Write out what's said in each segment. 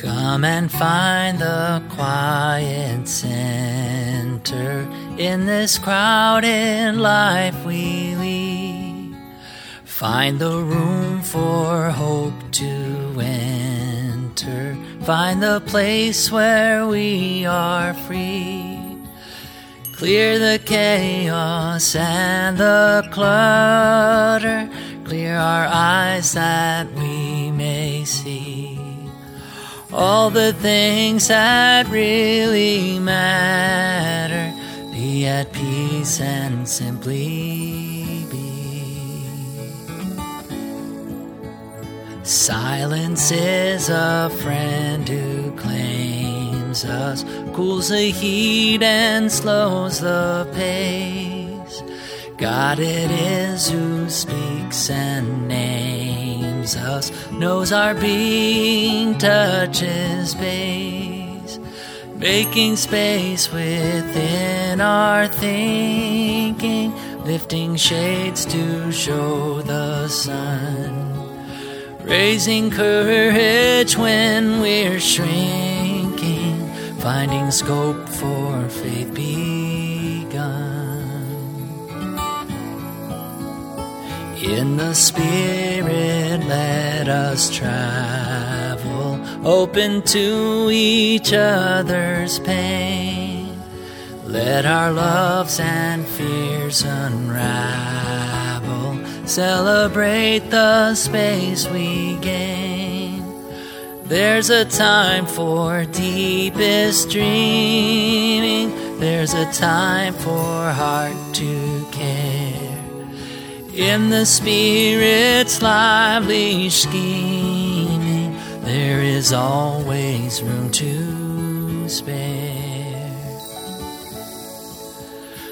Come and find the quiet center in this crowded life we lead. Find the room for hope to enter. Find the place where we are free. Clear the chaos and the clutter. Clear our eyes that we may see all the things that really matter. Be at peace and simply be. Silence is a friend who claims us, cools the heat and slows the pace. God it is who speaks and names us, knows our being, touches base, making space within our thinking, lifting shades to show the sun, raising courage when we're shrinking, finding scope for faith In the Spirit, let us travel, open to each other's pain. Let our loves and fears unravel, celebrate the space we gain. There's a time for deepest dreaming, there's a time for heart to care in the Spirit's lively scheming, there is always room to spare.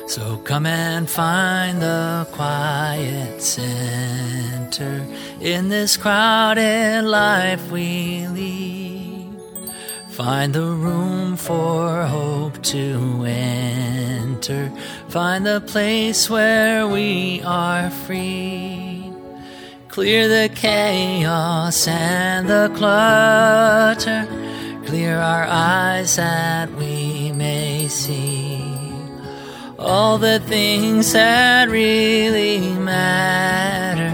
So come and find the quiet center in this crowded life we lead. Find the room for hope to Find the place where we are free. Clear the chaos and the clutter. Clear our eyes that we may see all the things that really matter.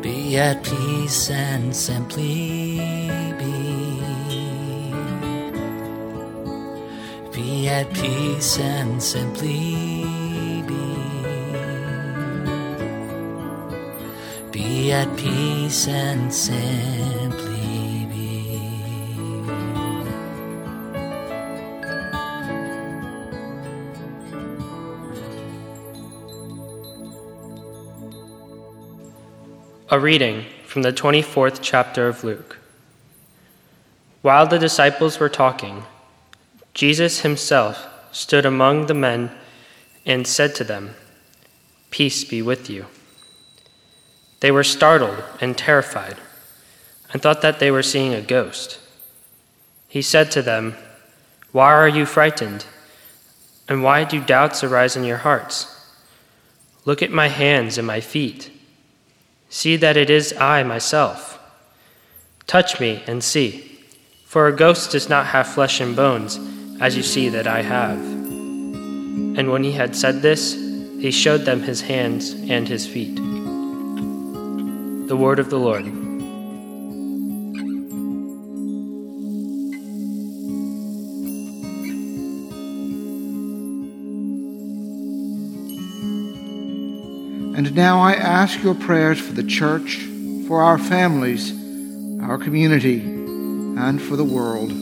Be at peace and simply Be at peace and simply be at peace and simply be. A reading from the 24th chapter of Luke. While the disciples were talking, Jesus himself stood among the men and said to them, Peace be with you. They were startled and terrified and thought that they were seeing a ghost. He said to them, Why are you frightened? And why do doubts arise in your hearts? Look at my hands and my feet. See that it is I myself. Touch me and see, for a ghost does not have flesh and bones, as you see that I have. And when he had said this, he showed them his hands and his feet. The word of the Lord. And now I ask your prayers for the church, for our families, our community, and for the world.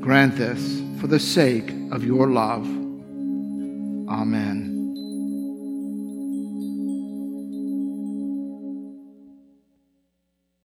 Grant this for the sake of your love. Amen.